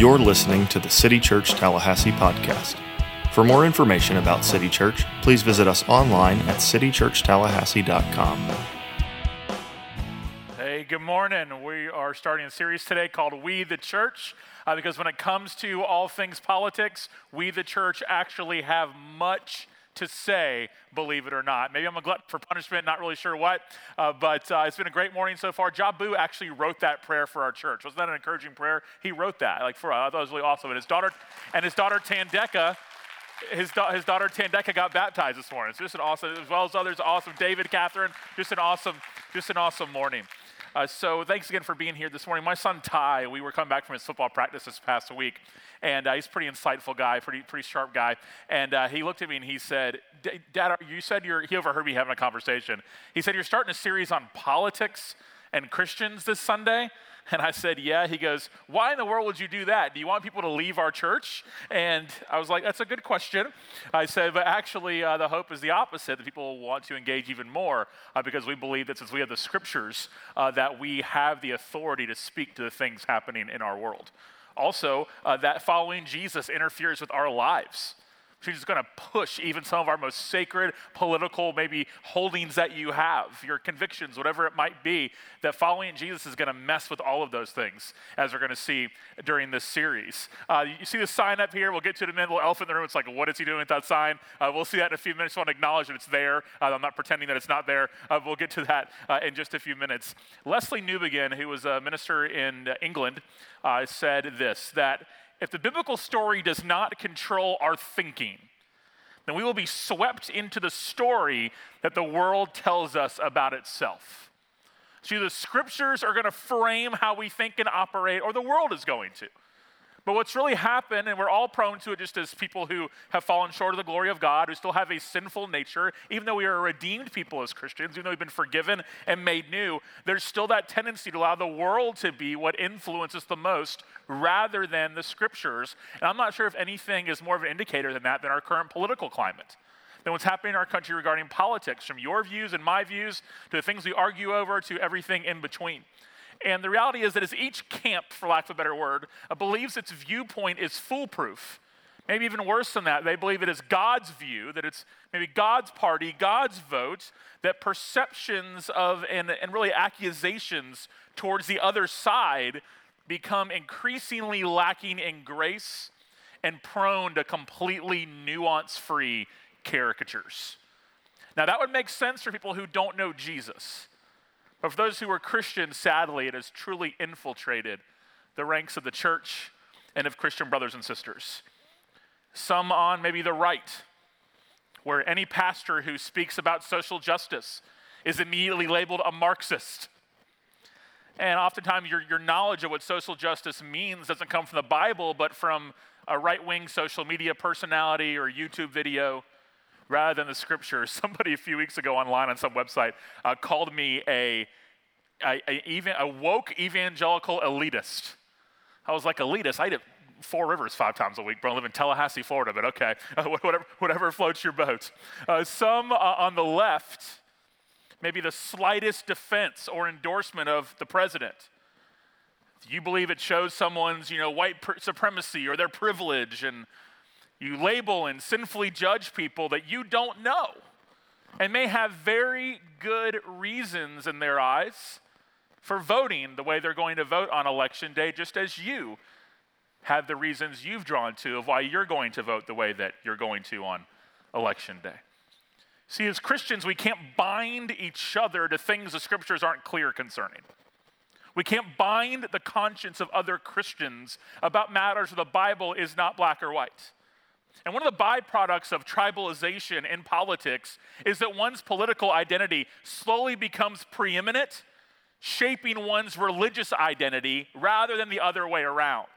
You're listening to the City Church Tallahassee podcast. For more information about City Church, please visit us online at citychurchtallahassee.com. Hey, good morning. We are starting a series today called We the Church uh, because when it comes to all things politics, we the church actually have much to say, believe it or not. Maybe I'm a glutton for punishment, not really sure what, uh, but uh, it's been a great morning so far. Jabu actually wrote that prayer for our church. Wasn't that an encouraging prayer? He wrote that, like for I thought it was really awesome. And his daughter, and his daughter Tandeka, his, da- his daughter Tandeka got baptized this morning. It's just an awesome, as well as others, awesome. David, Catherine, just an awesome, just an awesome morning. Uh, so thanks again for being here this morning. My son Ty, we were coming back from his football practice this past week, and uh, he's a pretty insightful guy, pretty pretty sharp guy. And uh, he looked at me and he said, "Dad, you said you're." He overheard me having a conversation. He said, "You're starting a series on politics and Christians this Sunday." And I said, Yeah. He goes, Why in the world would you do that? Do you want people to leave our church? And I was like, That's a good question. I said, But actually, uh, the hope is the opposite that people want to engage even more uh, because we believe that since we have the scriptures, uh, that we have the authority to speak to the things happening in our world. Also, uh, that following Jesus interferes with our lives. She's going to push even some of our most sacred political, maybe holdings that you have, your convictions, whatever it might be, that following Jesus is going to mess with all of those things, as we're going to see during this series. Uh, you see the sign up here? We'll get to it in a minute. Little elephant in the room. It's like, what is he doing with that sign? Uh, we'll see that in a few minutes. I want to acknowledge that it's there. Uh, I'm not pretending that it's not there. Uh, we'll get to that uh, in just a few minutes. Lesslie Newbigin, who was a minister in England, uh, said this that if the biblical story does not control our thinking, then we will be swept into the story that the world tells us about itself. See, the scriptures are going to frame how we think and operate, or the world is going to. But what's really happened, and we're all prone to it just as people who have fallen short of the glory of God, who still have a sinful nature, even though we are redeemed people as Christians, even though we've been forgiven and made new, there's still that tendency to allow the world to be what influences the most rather than the scriptures. And I'm not sure if anything is more of an indicator than that than our current political climate than what's happening in our country regarding politics, from your views and my views to the things we argue over to everything in between. And the reality is that as each camp, for lack of a better word, uh, believes its viewpoint is foolproof, maybe even worse than that, they believe it is God's view, that it's maybe God's party, God's vote, that perceptions of and, and really accusations towards the other side become increasingly lacking in grace and prone to completely nuance free caricatures. Now, that would make sense for people who don't know Jesus. But for those who are Christians, sadly, it has truly infiltrated the ranks of the church and of Christian brothers and sisters. Some on maybe the right, where any pastor who speaks about social justice is immediately labeled a Marxist. And oftentimes, your, your knowledge of what social justice means doesn't come from the Bible, but from a right wing social media personality or YouTube video rather than the scriptures. Somebody a few weeks ago online on some website uh, called me a, a, a, even, a woke evangelical elitist. I was like, elitist? I did Four Rivers five times a week, but I live in Tallahassee, Florida, but okay, uh, whatever, whatever floats your boat. Uh, some uh, on the left, maybe the slightest defense or endorsement of the president. You believe it shows someone's, you know, white pr- supremacy or their privilege and you label and sinfully judge people that you don't know and may have very good reasons in their eyes for voting the way they're going to vote on election day, just as you have the reasons you've drawn to of why you're going to vote the way that you're going to on election day. See, as Christians, we can't bind each other to things the scriptures aren't clear concerning. We can't bind the conscience of other Christians about matters where the Bible is not black or white. And one of the byproducts of tribalization in politics is that one's political identity slowly becomes preeminent, shaping one's religious identity rather than the other way around.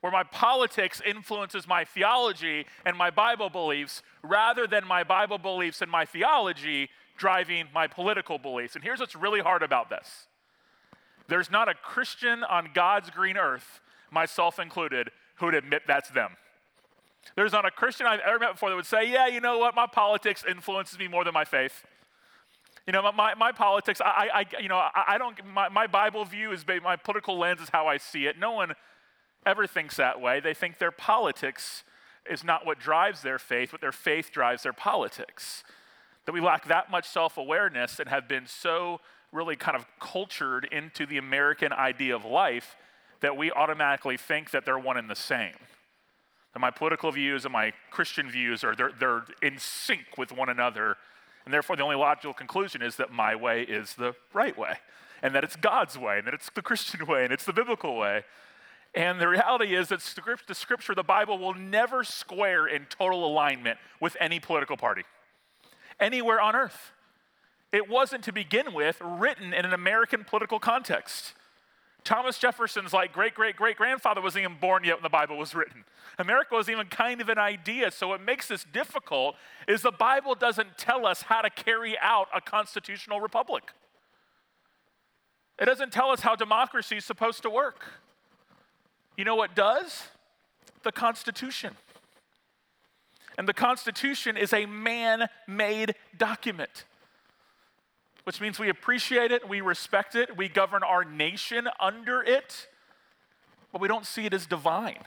Where my politics influences my theology and my Bible beliefs rather than my Bible beliefs and my theology driving my political beliefs. And here's what's really hard about this there's not a Christian on God's green earth, myself included, who would admit that's them. There's not a Christian I've ever met before that would say, Yeah, you know what? My politics influences me more than my faith. You know, my, my politics, I, I, you know, I, I don't, my, my Bible view is, my political lens is how I see it. No one ever thinks that way, they think their politics is not what drives their faith, but their faith drives their politics. That we lack that much self awareness and have been so really kind of cultured into the American idea of life that we automatically think that they're one and the same. That my political views and my Christian views are they're, they're in sync with one another. And therefore, the only logical conclusion is that my way is the right way, and that it's God's way, and that it's the Christian way, and it's the biblical way. And the reality is that the scripture, the Bible, will never square in total alignment with any political party anywhere on earth. It wasn't to begin with written in an American political context. Thomas Jefferson's like great great great grandfather wasn't even born yet when the Bible was written. America was even kind of an idea. So what makes this difficult is the Bible doesn't tell us how to carry out a constitutional republic. It doesn't tell us how democracy is supposed to work. You know what does? The Constitution. And the Constitution is a man made document, which means we appreciate it, we respect it, we govern our nation under it, but we don't see it as divine.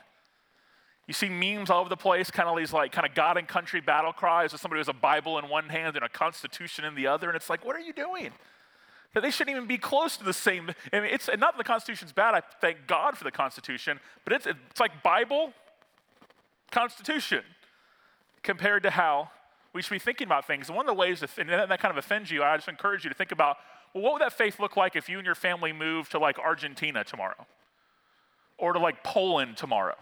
You see memes all over the place, kind of these like kind of God and country battle cries of somebody who has a Bible in one hand and a Constitution in the other, and it's like, what are you doing? That they shouldn't even be close to the same. I mean, it's not that the Constitution's bad. I thank God for the Constitution, but it's it's like Bible, Constitution, compared to how we should be thinking about things. And one of the ways, that, and that kind of offends you, I just encourage you to think about, well, what would that faith look like if you and your family moved to like Argentina tomorrow, or to like Poland tomorrow?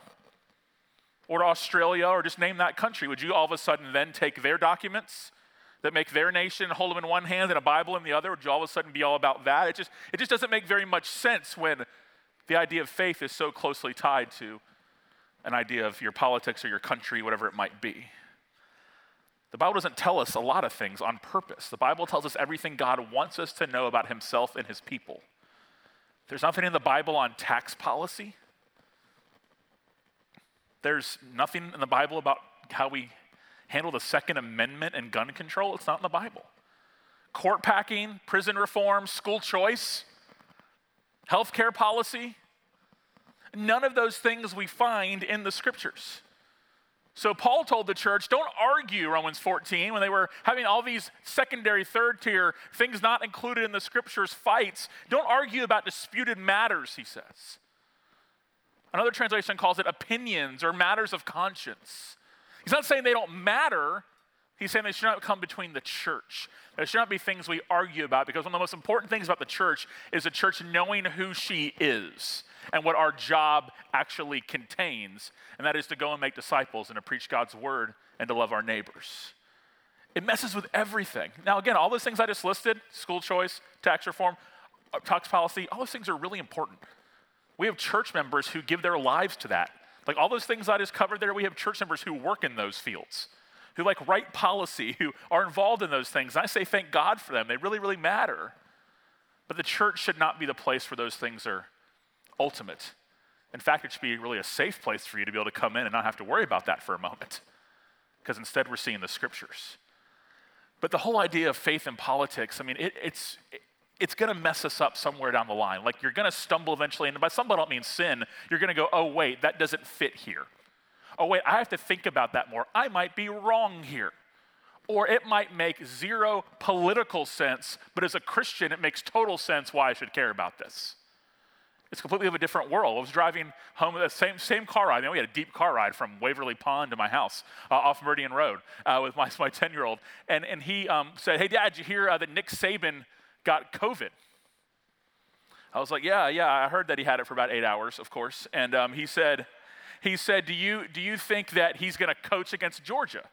or to Australia or just name that country, would you all of a sudden then take their documents that make their nation, hold them in one hand and a Bible in the other? Would you all of a sudden be all about that? It just, it just doesn't make very much sense when the idea of faith is so closely tied to an idea of your politics or your country, whatever it might be. The Bible doesn't tell us a lot of things on purpose. The Bible tells us everything God wants us to know about Himself and His people. There's nothing in the Bible on tax policy. There's nothing in the Bible about how we handle the Second Amendment and gun control. It's not in the Bible. Court packing, prison reform, school choice, healthcare policy. None of those things we find in the scriptures. So Paul told the church, don't argue Romans 14 when they were having all these secondary, third tier things not included in the scriptures fights. Don't argue about disputed matters, he says. Another translation calls it opinions or matters of conscience. He's not saying they don't matter. He's saying they should not come between the church. There should not be things we argue about because one of the most important things about the church is the church knowing who she is and what our job actually contains, and that is to go and make disciples and to preach God's word and to love our neighbors. It messes with everything. Now, again, all those things I just listed school choice, tax reform, uh, tax policy all those things are really important. We have church members who give their lives to that. Like all those things I just covered there, we have church members who work in those fields, who like write policy, who are involved in those things. And I say thank God for them. They really, really matter. But the church should not be the place where those things are ultimate. In fact, it should be really a safe place for you to be able to come in and not have to worry about that for a moment. Because instead, we're seeing the scriptures. But the whole idea of faith in politics, I mean, it, it's, it, it's going to mess us up somewhere down the line. Like you're going to stumble eventually, and by stumble I don't mean sin. You're going to go, oh, wait, that doesn't fit here. Oh, wait, I have to think about that more. I might be wrong here. Or it might make zero political sense, but as a Christian, it makes total sense why I should care about this. It's completely of a different world. I was driving home with the same, same car ride. You know, we had a deep car ride from Waverly Pond to my house uh, off Meridian Road uh, with my, my 10 year old. And, and he um, said, Hey, Dad, did you hear uh, that Nick Saban got COVID. I was like, yeah, yeah, I heard that he had it for about eight hours, of course. And um, he said, he said, do you, do you think that he's going to coach against Georgia?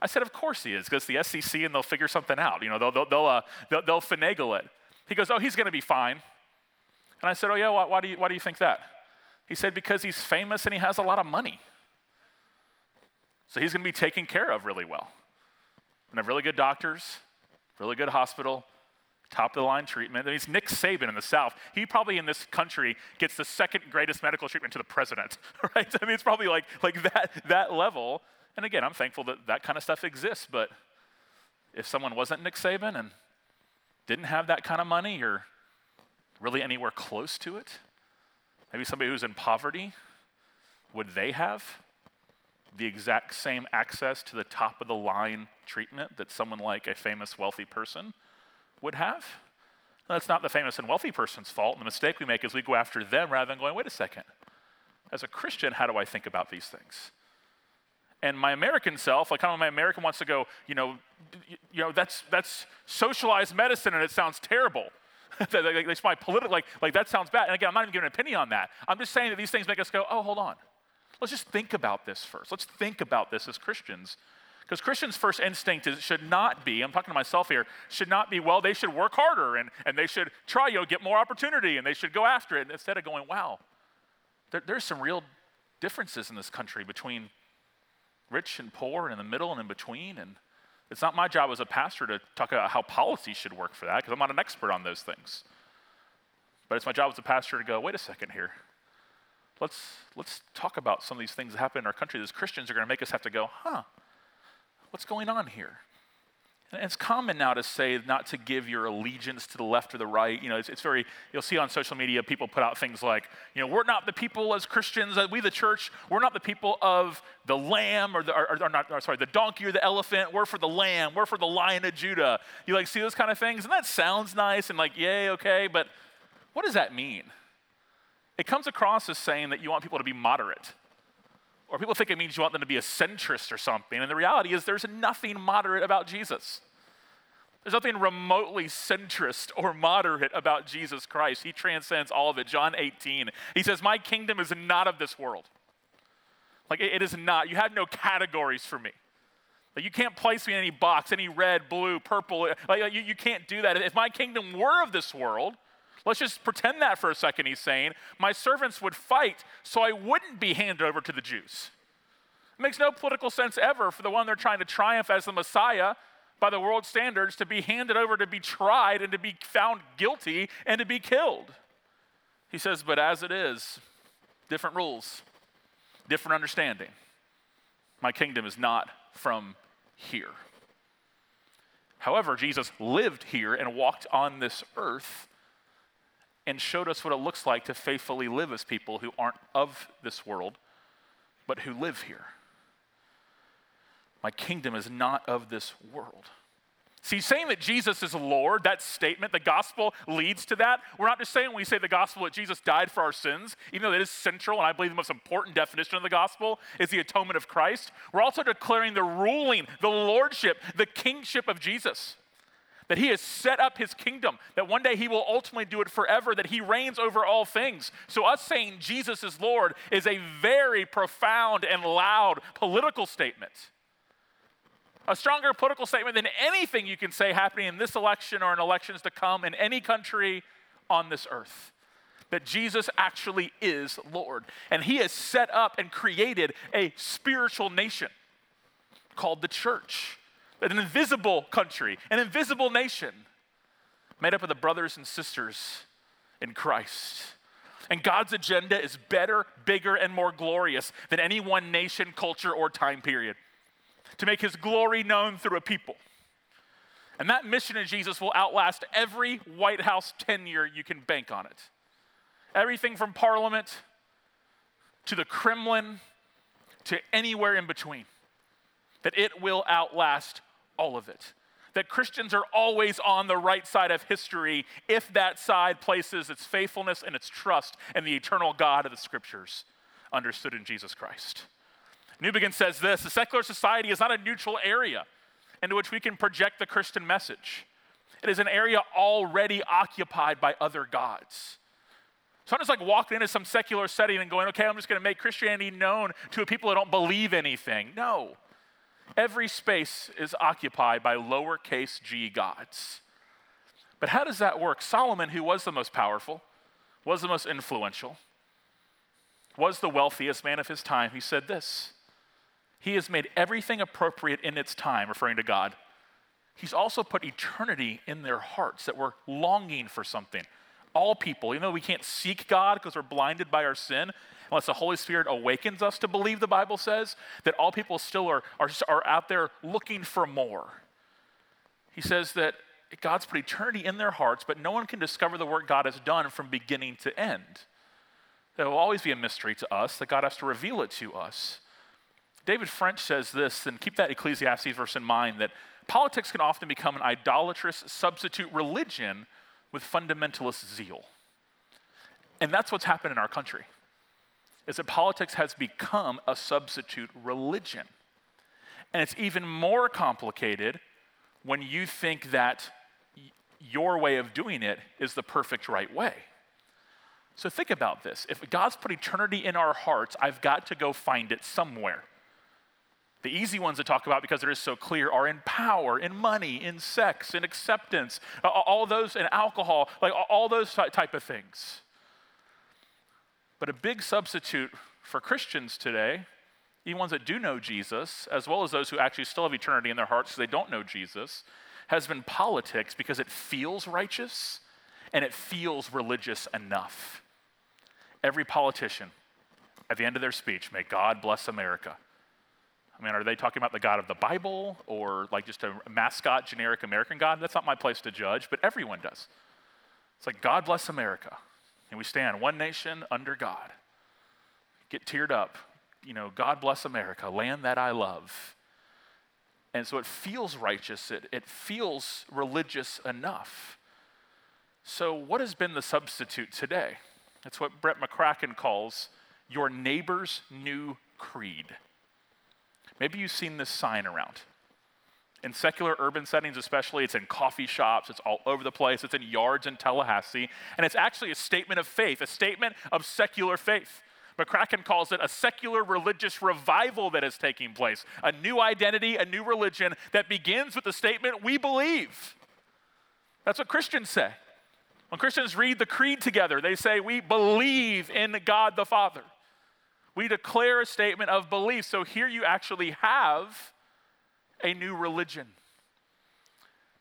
I said, of course he is, because the SEC and they'll figure something out. You know, they'll, they'll, they'll, uh, they'll, they'll finagle it. He goes, oh, he's going to be fine. And I said, oh, yeah, why, why, do you, why do you think that? He said, because he's famous and he has a lot of money. So he's going to be taken care of really well. And have really good doctors, really good hospital, top of the line treatment. I mean, Nick Saban in the South. He probably in this country gets the second greatest medical treatment to the president, right? I mean, it's probably like, like that, that level. And again, I'm thankful that that kind of stuff exists, but if someone wasn't Nick Saban and didn't have that kind of money or really anywhere close to it, maybe somebody who's in poverty, would they have the exact same access to the top of the line treatment that someone like a famous wealthy person would have? That's not the famous and wealthy person's fault. And the mistake we make is we go after them rather than going, wait a second. As a Christian, how do I think about these things? And my American self, like kind of my American wants to go, you know, you know, that's that's socialized medicine and it sounds terrible. That's my political, like, like that sounds bad. And again, I'm not even giving an opinion on that. I'm just saying that these things make us go, oh, hold on. Let's just think about this first. Let's think about this as Christians. Because Christians' first instinct is, should not be, I'm talking to myself here, should not be, well, they should work harder and, and they should try, you know, get more opportunity and they should go after it. Instead of going, wow, there, there's some real differences in this country between rich and poor and in the middle and in between. And it's not my job as a pastor to talk about how policy should work for that, because I'm not an expert on those things. But it's my job as a pastor to go, wait a second here. Let's, let's talk about some of these things that happen in our country that Christians are going to make us have to go, huh, what's going on here? And it's common now to say not to give your allegiance to the left or the right. You know, it's, it's, very, you'll see on social media people put out things like, you know, we're not the people as Christians, uh, we the church, we're not the people of the lamb or the, or, or not, or sorry, the donkey or the elephant. We're for the lamb, we're for the lion of Judah. You like see those kind of things? And that sounds nice and like, yay, okay, but what does that mean? It comes across as saying that you want people to be moderate. Or people think it means you want them to be a centrist or something. And the reality is, there's nothing moderate about Jesus. There's nothing remotely centrist or moderate about Jesus Christ. He transcends all of it. John 18, he says, My kingdom is not of this world. Like, it is not. You have no categories for me. Like, you can't place me in any box, any red, blue, purple. Like, you, you can't do that. If my kingdom were of this world, Let's just pretend that for a second, he's saying. My servants would fight so I wouldn't be handed over to the Jews. It makes no political sense ever for the one they're trying to triumph as the Messiah by the world standards to be handed over to be tried and to be found guilty and to be killed. He says, but as it is, different rules, different understanding. My kingdom is not from here. However, Jesus lived here and walked on this earth and showed us what it looks like to faithfully live as people who aren't of this world, but who live here. My kingdom is not of this world. See, saying that Jesus is Lord, that statement, the gospel leads to that. We're not just saying when we say the gospel that Jesus died for our sins, even though that is central, and I believe the most important definition of the gospel is the atonement of Christ. We're also declaring the ruling, the lordship, the kingship of Jesus that he has set up his kingdom, that one day he will ultimately do it forever, that he reigns over all things. So, us saying Jesus is Lord is a very profound and loud political statement. A stronger political statement than anything you can say happening in this election or in elections to come in any country on this earth. That Jesus actually is Lord. And he has set up and created a spiritual nation called the church an invisible country, an invisible nation made up of the brothers and sisters in Christ. And God's agenda is better, bigger, and more glorious than any one nation, culture, or time period. To make his glory known through a people. And that mission of Jesus will outlast every White House tenure you can bank on it. Everything from Parliament to the Kremlin to anywhere in between. That it will outlast all of it. That Christians are always on the right side of history if that side places its faithfulness and its trust in the eternal God of the scriptures, understood in Jesus Christ. Newbigin says this the secular society is not a neutral area into which we can project the Christian message. It is an area already occupied by other gods. So I'm just like walking into some secular setting and going, okay, I'm just going to make Christianity known to people that don't believe anything. No. Every space is occupied by lowercase g gods. But how does that work? Solomon, who was the most powerful, was the most influential, was the wealthiest man of his time, he said this He has made everything appropriate in its time, referring to God. He's also put eternity in their hearts that we're longing for something. All people, even though we can't seek God because we're blinded by our sin, unless the Holy Spirit awakens us to believe, the Bible says, that all people still are, are, are out there looking for more. He says that God's put eternity in their hearts, but no one can discover the work God has done from beginning to end. It will always be a mystery to us that God has to reveal it to us. David French says this, and keep that Ecclesiastes verse in mind that politics can often become an idolatrous substitute religion with fundamentalist zeal. And that's what's happened in our country. Is that politics has become a substitute religion. And it's even more complicated when you think that your way of doing it is the perfect right way. So think about this. If God's put eternity in our hearts, I've got to go find it somewhere. The easy ones to talk about because it is so clear are in power, in money, in sex, in acceptance, all those, in alcohol, like all those type of things. But a big substitute for Christians today, even ones that do know Jesus, as well as those who actually still have eternity in their hearts because they don't know Jesus, has been politics because it feels righteous and it feels religious enough. Every politician, at the end of their speech, may God bless America. I mean, are they talking about the God of the Bible or like just a mascot, generic American God? That's not my place to judge, but everyone does. It's like, God bless America. And we stand one nation under God. Get teared up. You know, God bless America, land that I love. And so it feels righteous, it, it feels religious enough. So, what has been the substitute today? That's what Brett McCracken calls your neighbor's new creed. Maybe you've seen this sign around. In secular urban settings, especially, it's in coffee shops, it's all over the place, it's in yards in Tallahassee, and it's actually a statement of faith, a statement of secular faith. McCracken calls it a secular religious revival that is taking place, a new identity, a new religion that begins with the statement, We believe. That's what Christians say. When Christians read the creed together, they say, We believe in God the Father. We declare a statement of belief. So here you actually have a new religion.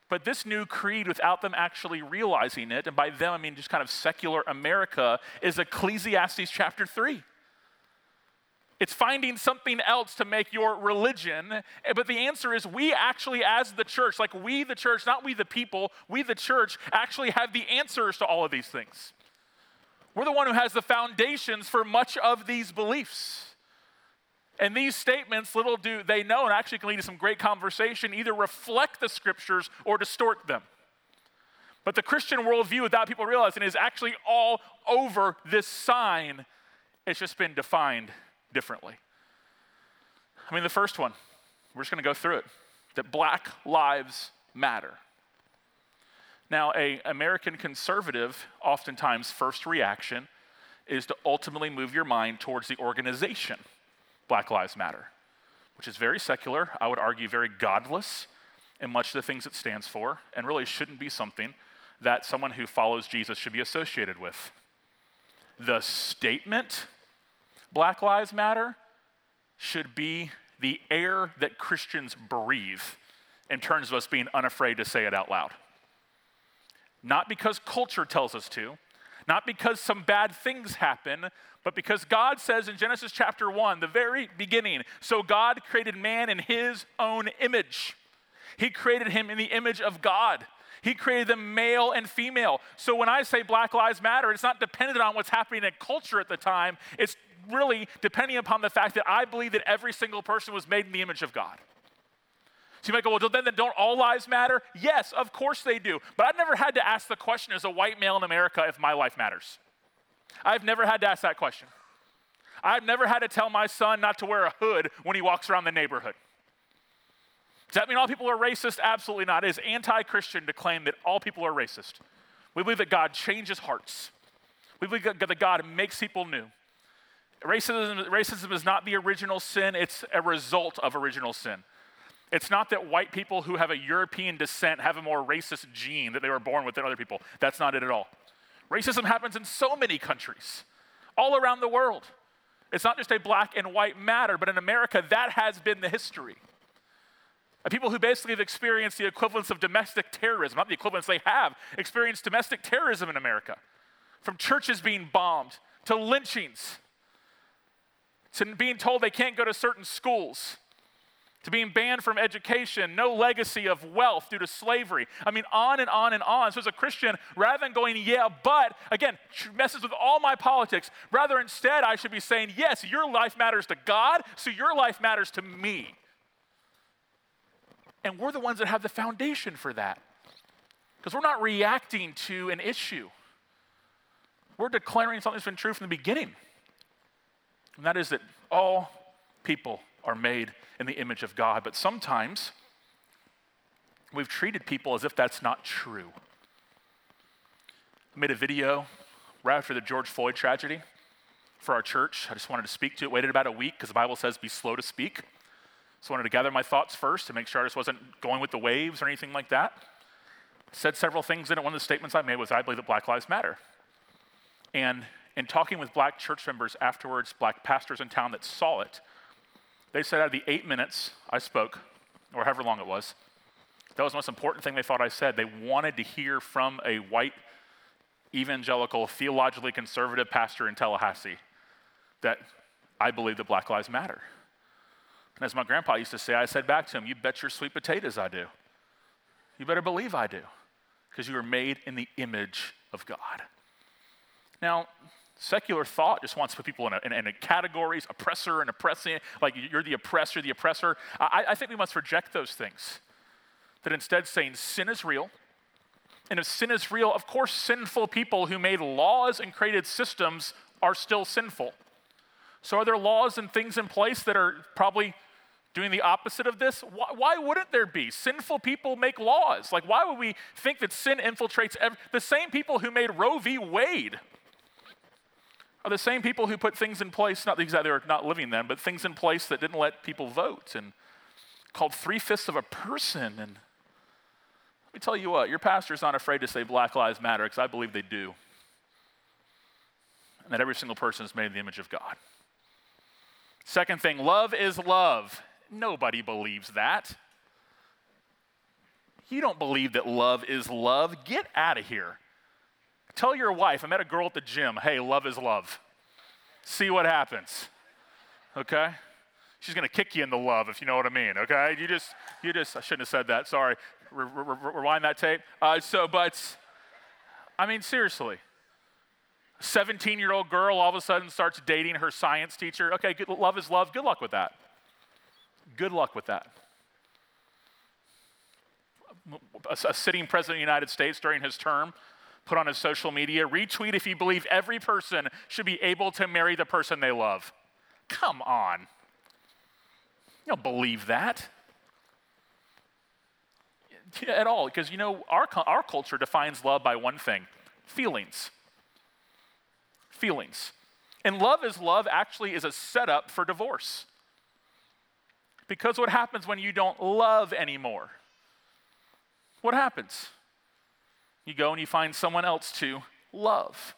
But this new creed, without them actually realizing it, and by them I mean just kind of secular America, is Ecclesiastes chapter 3. It's finding something else to make your religion. Eh, but the answer is we actually, as the church, like we, the church, not we, the people, we, the church, actually have the answers to all of these things. We're the one who has the foundations for much of these beliefs. And these statements, little do they know, and actually can lead to some great conversation, either reflect the scriptures or distort them. But the Christian worldview, without people realizing, is actually all over this sign. It's just been defined differently. I mean, the first one, we're just going to go through it that black lives matter. Now, a American conservative, oftentimes first reaction is to ultimately move your mind towards the organization, Black Lives Matter, which is very secular, I would argue very godless in much of the things it stands for, and really shouldn't be something that someone who follows Jesus should be associated with. The statement, Black Lives Matter, should be the air that Christians breathe in terms of us being unafraid to say it out loud. Not because culture tells us to, not because some bad things happen, but because God says in Genesis chapter 1, the very beginning, so God created man in his own image. He created him in the image of God. He created them male and female. So when I say Black Lives Matter, it's not dependent on what's happening in culture at the time. It's really depending upon the fact that I believe that every single person was made in the image of God. So you might go, well, then, then don't all lives matter? Yes, of course they do. But I've never had to ask the question as a white male in America if my life matters. I've never had to ask that question. I've never had to tell my son not to wear a hood when he walks around the neighborhood. Does that mean all people are racist? Absolutely not. It is anti Christian to claim that all people are racist. We believe that God changes hearts, we believe that God makes people new. Racism, racism is not the original sin, it's a result of original sin. It's not that white people who have a European descent have a more racist gene that they were born with than other people. That's not it at all. Racism happens in so many countries, all around the world. It's not just a black and white matter, but in America, that has been the history. People who basically have experienced the equivalence of domestic terrorism, not the equivalence they have, experienced domestic terrorism in America. From churches being bombed to lynchings to being told they can't go to certain schools to being banned from education, no legacy of wealth due to slavery. I mean, on and on and on. So, as a Christian, rather than going, yeah, but, again, messes with all my politics, rather instead, I should be saying, yes, your life matters to God, so your life matters to me. And we're the ones that have the foundation for that. Because we're not reacting to an issue, we're declaring something that's been true from the beginning. And that is that all people are made in the image of God. But sometimes we've treated people as if that's not true. I made a video right after the George Floyd tragedy for our church. I just wanted to speak to it. Waited about a week because the Bible says be slow to speak. So I wanted to gather my thoughts first to make sure I just wasn't going with the waves or anything like that. Said several things in it. One of the statements I made was I believe that Black Lives Matter. And in talking with black church members afterwards, black pastors in town that saw it, they said out of the eight minutes I spoke, or however long it was, that was the most important thing they thought I said. They wanted to hear from a white, evangelical, theologically conservative pastor in Tallahassee that I believe that Black Lives Matter. And as my grandpa used to say, I said back to him, You bet your sweet potatoes I do. You better believe I do, because you were made in the image of God. Now, Secular thought just wants to put people in, a, in, in categories, oppressor and oppressing, like you're the oppressor, the oppressor. I, I think we must reject those things. That instead saying sin is real, and if sin is real, of course, sinful people who made laws and created systems are still sinful. So, are there laws and things in place that are probably doing the opposite of this? Why, why wouldn't there be? Sinful people make laws. Like, why would we think that sin infiltrates the same people who made Roe v. Wade? Are the same people who put things in place, not exactly they not living them, but things in place that didn't let people vote and called three fifths of a person. And let me tell you what, your pastor's not afraid to say Black Lives Matter because I believe they do. And that every single person is made in the image of God. Second thing, love is love. Nobody believes that. You don't believe that love is love. Get out of here. Tell your wife, I met a girl at the gym, hey, love is love. See what happens. Okay? She's gonna kick you in the love, if you know what I mean, okay? You just, you just, I shouldn't have said that, sorry. rewind that tape. Uh, so, but, I mean, seriously. 17 year old girl all of a sudden starts dating her science teacher. Okay, good, love is love. Good luck with that. Good luck with that. A, a sitting president of the United States during his term put on his social media retweet if you believe every person should be able to marry the person they love. Come on. You don't believe that. At all because you know our, our culture defines love by one thing feelings. Feelings. And love is love actually is a setup for divorce. Because what happens when you don't love anymore? What happens you go and you find someone else to love.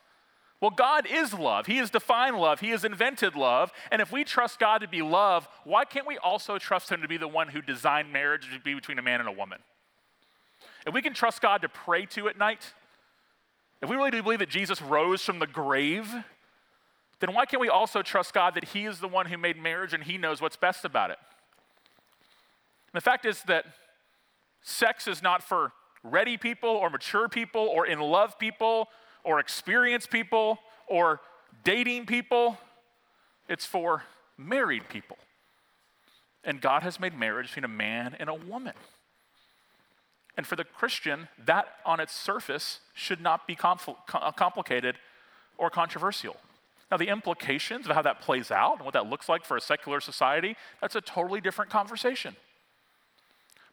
Well, God is love. He has defined love. He has invented love. And if we trust God to be love, why can't we also trust Him to be the one who designed marriage to be between a man and a woman? If we can trust God to pray to at night, if we really do believe that Jesus rose from the grave, then why can't we also trust God that He is the one who made marriage and He knows what's best about it? And the fact is that sex is not for ready people or mature people or in love people or experienced people or dating people. It's for married people. And God has made marriage between a man and a woman. And for the Christian, that on its surface should not be compl- uh, complicated or controversial. Now, the implications of how that plays out and what that looks like for a secular society, that's a totally different conversation.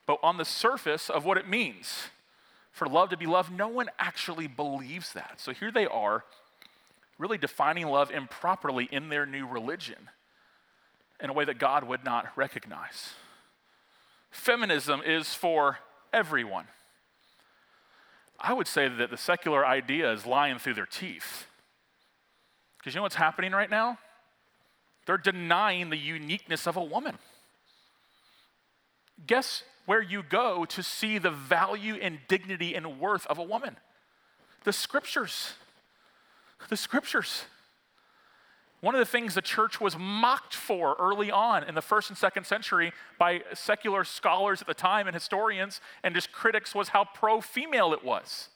But on the surface of what it means, for love to be love, no one actually believes that. So here they are, really defining love improperly in their new religion in a way that God would not recognize. Feminism is for everyone. I would say that the secular idea is lying through their teeth. Because you know what's happening right now? They're denying the uniqueness of a woman. Guess where you go to see the value and dignity and worth of a woman. The scriptures. The scriptures. One of the things the church was mocked for early on in the first and second century by secular scholars at the time and historians and just critics was how pro female it was.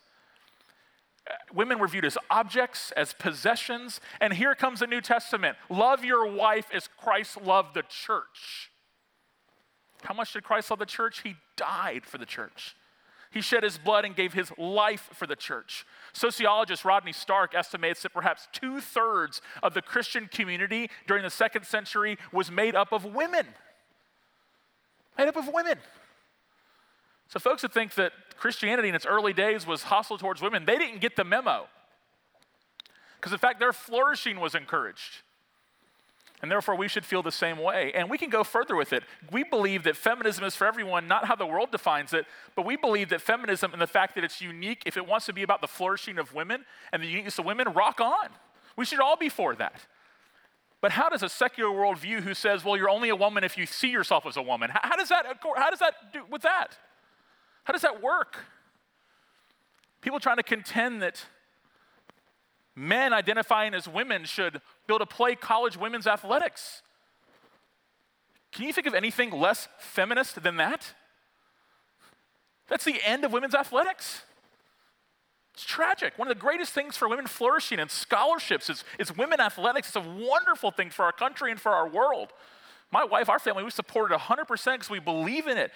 Women were viewed as objects, as possessions, and here comes the New Testament. Love your wife as Christ loved the church. How much did Christ love the church? He died for the church. He shed his blood and gave his life for the church. Sociologist Rodney Stark estimates that perhaps two thirds of the Christian community during the second century was made up of women. Made up of women. So, folks that think that Christianity in its early days was hostile towards women, they didn't get the memo. Because, in fact, their flourishing was encouraged. And therefore, we should feel the same way. And we can go further with it. We believe that feminism is for everyone, not how the world defines it, but we believe that feminism and the fact that it's unique, if it wants to be about the flourishing of women and the uniqueness of women, rock on. We should all be for that. But how does a secular worldview who says, well, you're only a woman if you see yourself as a woman, how, does that, how does that do with that? How does that work? People trying to contend that men identifying as women should be able to play college women's athletics. Can you think of anything less feminist than that? That's the end of women's athletics. It's tragic. One of the greatest things for women flourishing and scholarships is, is women athletics. It's a wonderful thing for our country and for our world. My wife, our family, we support it 100% because we believe in it.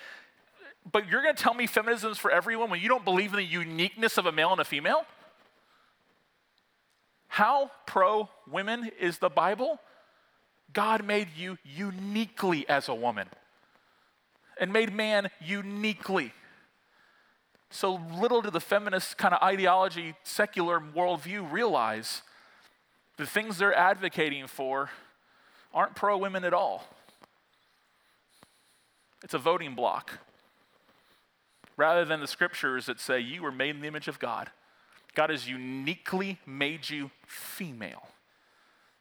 But you're going to tell me feminism is for everyone when you don't believe in the uniqueness of a male and a female? How pro women is the Bible? God made you uniquely as a woman and made man uniquely. So little did the feminist kind of ideology, secular worldview realize the things they're advocating for aren't pro women at all. It's a voting block. Rather than the scriptures that say you were made in the image of God. God has uniquely made you female.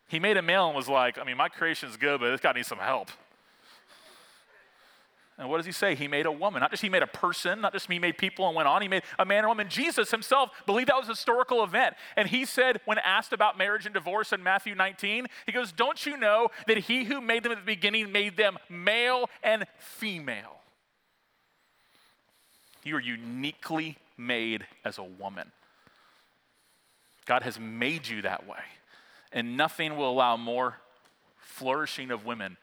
He made a male and was like, I mean, my creation is good, but this guy needs some help. And what does he say? He made a woman. Not just he made a person, not just he made people and went on. He made a man and woman. Jesus himself believed that was a historical event. And he said, when asked about marriage and divorce in Matthew 19, he goes, Don't you know that he who made them at the beginning made them male and female? You are uniquely made as a woman. God has made you that way. And nothing will allow more flourishing of women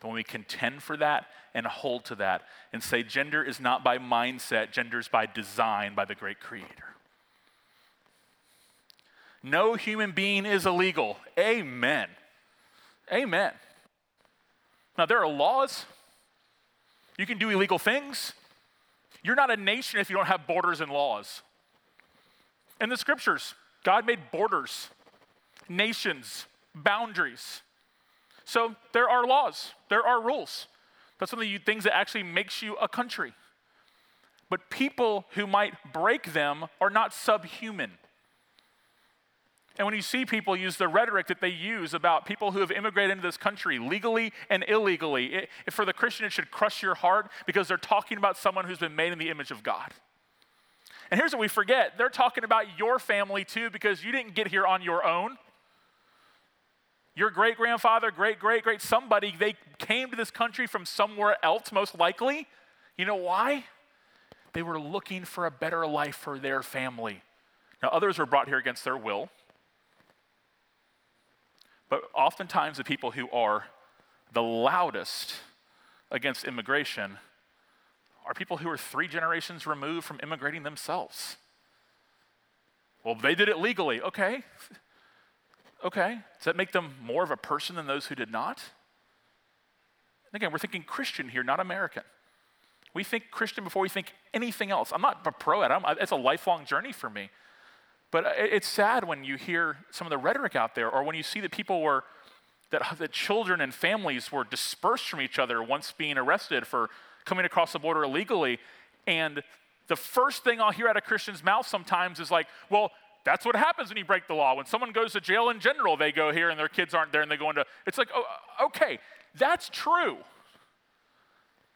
than when we contend for that and hold to that and say gender is not by mindset, gender is by design by the great creator. No human being is illegal. Amen. Amen. Now, there are laws. You can do illegal things. You're not a nation if you don't have borders and laws. And the scriptures, God made borders, nations, boundaries. So there are laws, there are rules. That's one of the things that actually makes you a country. But people who might break them are not subhuman. And when you see people use the rhetoric that they use about people who have immigrated into this country legally and illegally, it, for the Christian, it should crush your heart because they're talking about someone who's been made in the image of God. And here's what we forget they're talking about your family too because you didn't get here on your own. Your great grandfather, great, great, great somebody, they came to this country from somewhere else, most likely. You know why? They were looking for a better life for their family. Now, others were brought here against their will. But oftentimes, the people who are the loudest against immigration are people who are three generations removed from immigrating themselves. Well, they did it legally. Okay. Okay. Does that make them more of a person than those who did not? Again, we're thinking Christian here, not American. We think Christian before we think anything else. I'm not a pro at it. It's a lifelong journey for me. But it's sad when you hear some of the rhetoric out there, or when you see that people were, that, that children and families were dispersed from each other once being arrested for coming across the border illegally. And the first thing I'll hear out of Christians' mouth sometimes is like, well, that's what happens when you break the law. When someone goes to jail in general, they go here and their kids aren't there and they go into, it's like, oh, okay, that's true.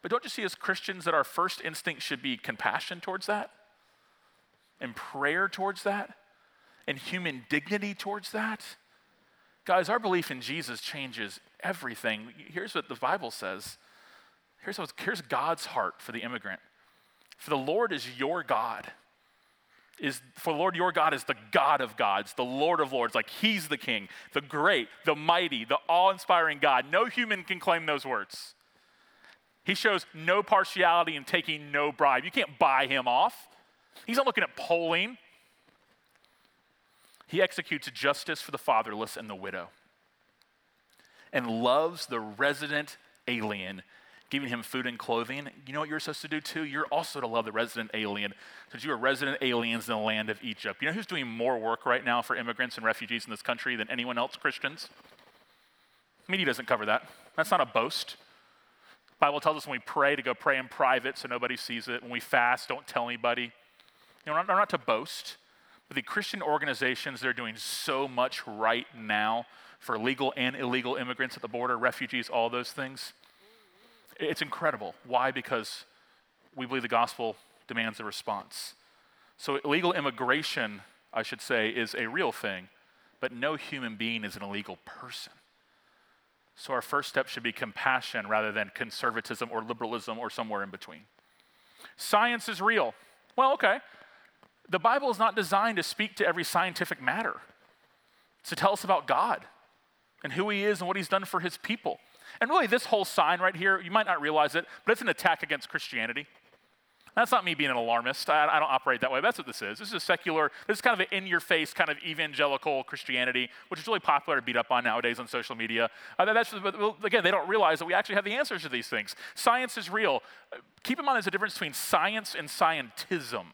But don't you see as Christians that our first instinct should be compassion towards that? And prayer towards that? And human dignity towards that? Guys, our belief in Jesus changes everything. Here's what the Bible says. Here's, what, here's God's heart for the immigrant. For the Lord is your God. Is for the Lord your God is the God of gods, the Lord of lords, like He's the King, the great, the mighty, the awe-inspiring God. No human can claim those words. He shows no partiality in taking no bribe. You can't buy him off. He's not looking at polling. He executes justice for the fatherless and the widow and loves the resident alien, giving him food and clothing. You know what you're supposed to do too? You're also to love the resident alien, since you are resident aliens in the land of Egypt. You know who's doing more work right now for immigrants and refugees in this country than anyone else? Christians. Media doesn't cover that. That's not a boast. Bible tells us when we pray to go pray in private so nobody sees it. When we fast, don't tell anybody. You know, not, we're not to boast. But the Christian organizations, they're doing so much right now for legal and illegal immigrants at the border, refugees, all those things. It's incredible. Why? Because we believe the gospel demands a response. So, illegal immigration, I should say, is a real thing, but no human being is an illegal person. So, our first step should be compassion rather than conservatism or liberalism or somewhere in between. Science is real. Well, okay the Bible is not designed to speak to every scientific matter. It's to tell us about God and who He is and what He's done for His people. And really, this whole sign right here, you might not realize it, but it's an attack against Christianity. That's not me being an alarmist. I, I, don't operate that way. That's what this is. This is a secular, this is kind of an in your face kind of evangelical Christianity, which is really popular to beat up on nowadays on social media. Uh, that's, well, again, they don't realize that we actually have the answers to these things. Science is real. Keep in mind there's a difference between science and scientism.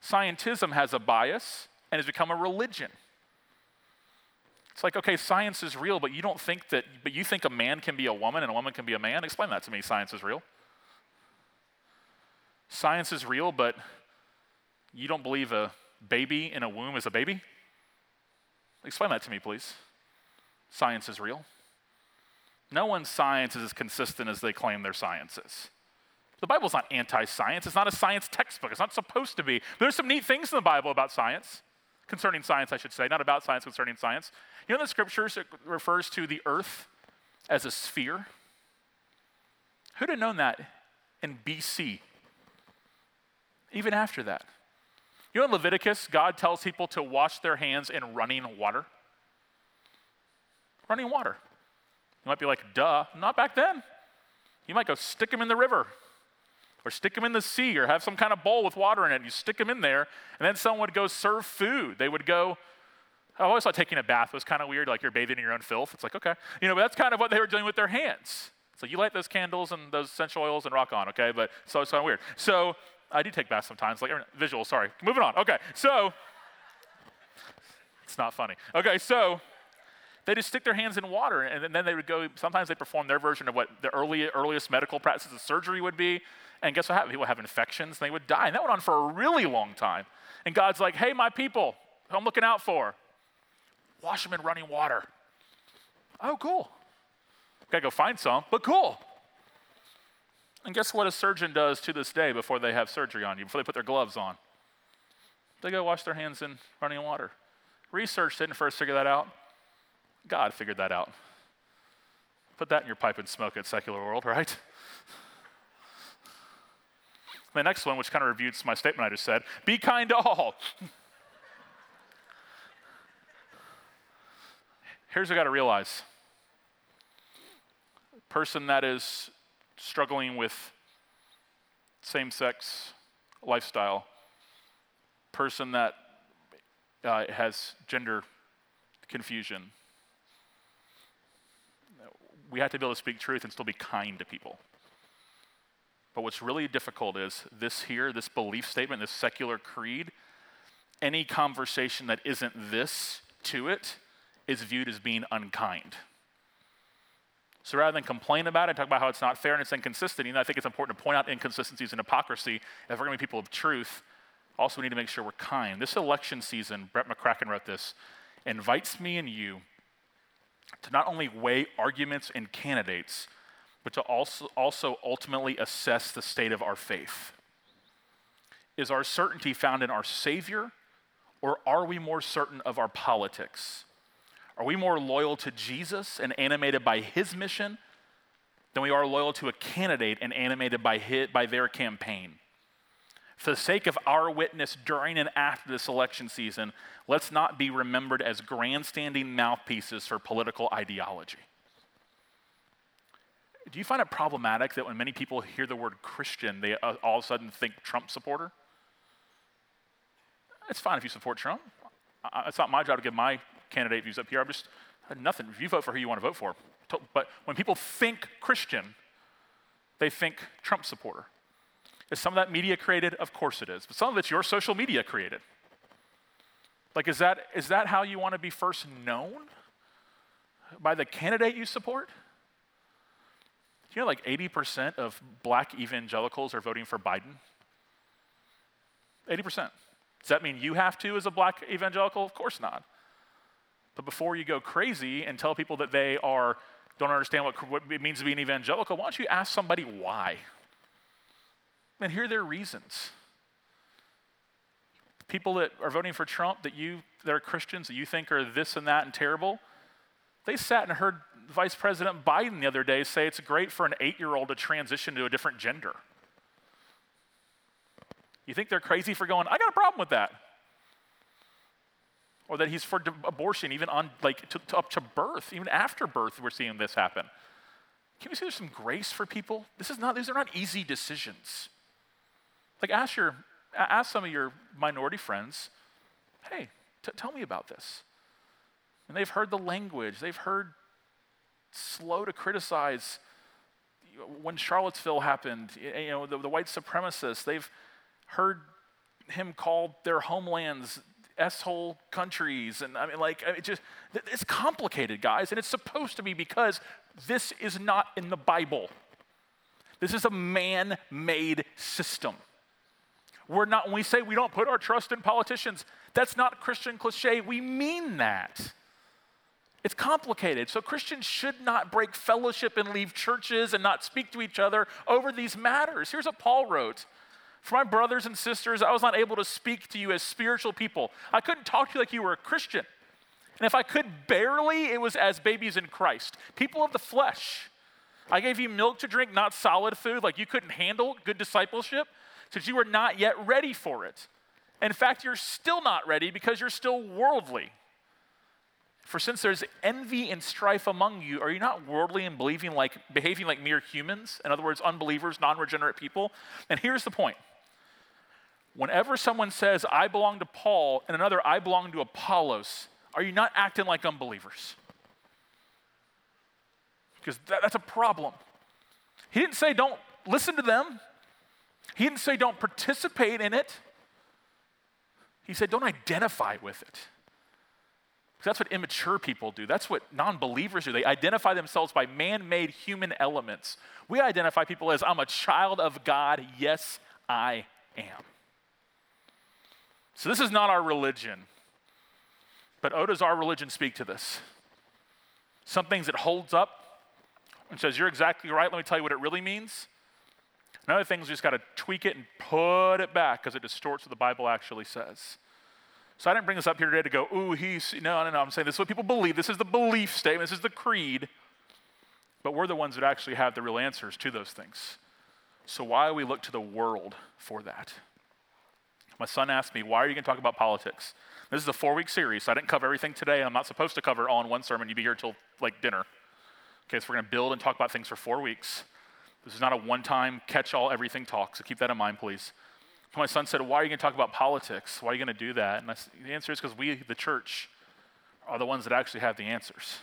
Scientism has a bias and has become a religion. It's like, okay, science is real, but you don't think that, but you think a man can be a woman and a woman can be a man? Explain that to me. Science is real. Science is real, but you don't believe a baby in a womb is a baby? Explain that to me, please. Science is real. No one's science is as consistent as they claim their science is. The Bible's not anti science. It's not a science textbook. It's not supposed to be. There's some neat things in the Bible about science, concerning science, I should say, not about science, concerning science. You know, the scriptures, it refers to the earth as a sphere. Who'd have known that in BC? Even after that. You know, in Leviticus, God tells people to wash their hands in running water. Running water. You might be like, duh, not back then. You might go stick them in the river or stick them in the sea or have some kind of bowl with water in it. You stick them in there, and then someone would go serve food. They would go, I always thought taking a bath was kind of weird, like you're bathing in your own filth. It's like, okay. You know, but that's kind of what they were doing with their hands. So you light those candles and those essential oils and rock on, okay? But it's kind of weird. So I do take baths sometimes, like er, visual, sorry. Moving on. Okay, so it's not funny. Okay, so they just stick their hands in water and then they would go, sometimes they perform their version of what the early, earliest medical practices of surgery would be. And guess what happened? People have infections and they would die. And that went on for a really long time. And God's like, hey, my people, who I'm looking out for, wash them in running water. Oh, cool. Gotta go find some, but cool. And guess what a surgeon does to this day before they have surgery on you, before they put their gloves on? They go wash their hands in running water. Research didn't first figure that out. God figured that out. Put that in your pipe and smoke it, secular world, right? The next one, which kind of reviews my statement I just said be kind to all. Here's what I got to realize person that is struggling with same sex lifestyle, person that uh, has gender confusion. We have to be able to speak truth and still be kind to people. But what's really difficult is this here, this belief statement, this secular creed, any conversation that isn't this to it is viewed as being unkind. So rather than complain about it, talk about how it's not fair and it's inconsistent, you know, I think it's important to point out inconsistencies and hypocrisy. If we're going to be people of truth, also we need to make sure we're kind. This election season, Brett McCracken wrote this, invites me and you to not only weigh arguments and candidates, but to also, also ultimately assess the state of our faith. Is our certainty found in our Savior, or are we more certain of our politics? Are we more loyal to Jesus and animated by his mission than we are loyal to a candidate and animated by, his, by their campaign? For the sake of our witness during and after this election season, let's not be remembered as grandstanding mouthpieces for political ideology. Do you find it problematic that when many people hear the word Christian, they uh, all of a sudden think Trump supporter? It's fine if you support Trump. It's not my job to give my candidate views up here. I'm just nothing. If you vote for who you want to vote for. But when people think Christian, they think Trump supporter. Is some of that media created? Of course it is. But some of it's your social media created. Like, is that, is that how you want to be first known? By the candidate you support? You know like 80% of black evangelicals are voting for Biden? 80%. Does that mean you have to as a black evangelical? Of course not. But before you go crazy and tell people that they are don't understand what, what it means to be an evangelical, why don't you ask somebody why? And hear their reasons. People that are voting for Trump that you that are Christians that you think are this and that and terrible, they sat and heard Vice President Biden the other day say it's great for an eight-year-old to transition to a different gender. You think they're crazy for going, I got a problem with that. Or that he's for abortion even on like to, to up to birth even after birth we're seeing this happen. Can we see there's some grace for people? This is not these are not easy decisions. Like ask your ask some of your minority friends hey t- tell me about this. And they've heard the language they've heard slow to criticize when charlottesville happened you know the, the white supremacists they've heard him call their homelands S-hole countries. And I mean, like, it just, it's complicated, guys. And it's supposed to be because this is not in the Bible. This is a man made system. We're not, when we say we don't put our trust in politicians, that's not Christian cliche. We mean that. It's complicated. So Christians should not break fellowship and leave churches and not speak to each other over these matters. Here's what Paul wrote for my brothers and sisters, I was not able to speak to you as spiritual people. I couldn't talk to you like you were a Christian. And if I could barely, it was as babies in Christ, people of the flesh. I gave you milk to drink, not solid food, like you couldn't handle good discipleship, since you were not yet ready for it. In fact, you're still not ready because you're still worldly. For since there's envy and strife among you, are you not worldly and believing like behaving like mere humans? In other words, unbelievers, non-regenerate people? And here's the point. Whenever someone says, I belong to Paul, and another, I belong to Apollos, are you not acting like unbelievers? Because that, that's a problem. He didn't say don't listen to them, he didn't say don't participate in it. He said don't identify with it. That's what immature people do. That's what non believers do. They identify themselves by man made human elements. We identify people as, I'm a child of God. Yes, I am. So this is not our religion. But oh, does our religion speak to this? Some things it holds up and says, You're exactly right. Let me tell you what it really means. And other things, we just got to tweak it and put it back because it distorts what the Bible actually says. So I didn't bring this up here today to go, ooh, he's, no, no, no. I'm saying this is what people believe. This is the belief statement. This is the creed. But we're the ones that actually have the real answers to those things. So why we look to the world for that? My son asked me, why are you going to talk about politics? This is a four week series, so I didn't cover everything today. I'm not supposed to cover all in one sermon. You'd be here till like dinner. Okay, so we're going to build and talk about things for four weeks. This is not a one time catch all everything talk, so keep that in mind, please. My son said, Why are you going to talk about politics? Why are you going to do that? And I, the answer is because we, the church, are the ones that actually have the answers.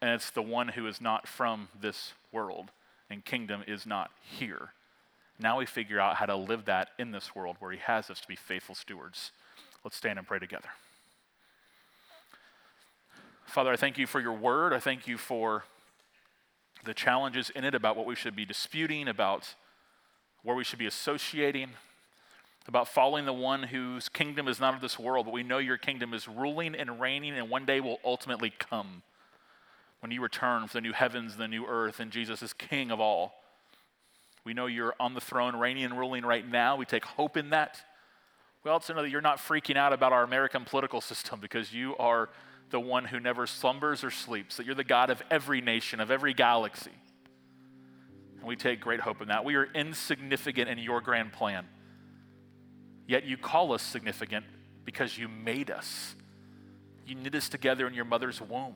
And it's the one who is not from this world, and kingdom is not here. Now we figure out how to live that in this world where He has us to be faithful stewards. Let's stand and pray together. Father, I thank you for your word. I thank you for the challenges in it about what we should be disputing, about where we should be associating, about following the one whose kingdom is not of this world, but we know your kingdom is ruling and reigning and one day will ultimately come when you return for the new heavens the new earth and Jesus is king of all. We know you're on the throne, reigning and ruling right now. We take hope in that. We also know that you're not freaking out about our American political system because you are the one who never slumbers or sleeps, that you're the God of every nation, of every galaxy. And we take great hope in that. We are insignificant in your grand plan. Yet you call us significant because you made us. You knit us together in your mother's womb.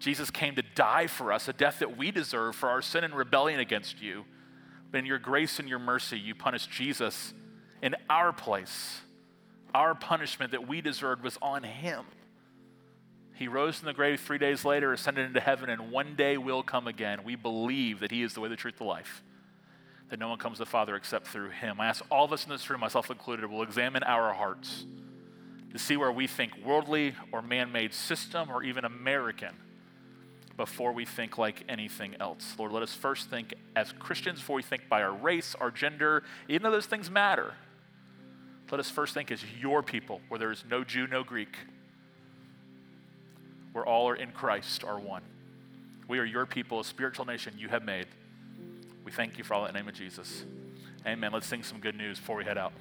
Jesus came to die for us, a death that we deserve for our sin and rebellion against you. But in your grace and your mercy, you punished Jesus in our place. Our punishment that we deserved was on him. He rose from the grave three days later, ascended into heaven, and one day will come again. We believe that He is the way, the truth, the life, that no one comes to the Father except through Him. I ask all of us in this room, myself included, will examine our hearts to see where we think worldly or man made system or even American before we think like anything else. Lord, let us first think as Christians before we think by our race, our gender, even though those things matter. Let us first think as your people, where there is no Jew, no Greek where all are in Christ are one. We are your people, a spiritual nation you have made. We thank you for all that in the name of Jesus. Amen. Let's sing some good news before we head out.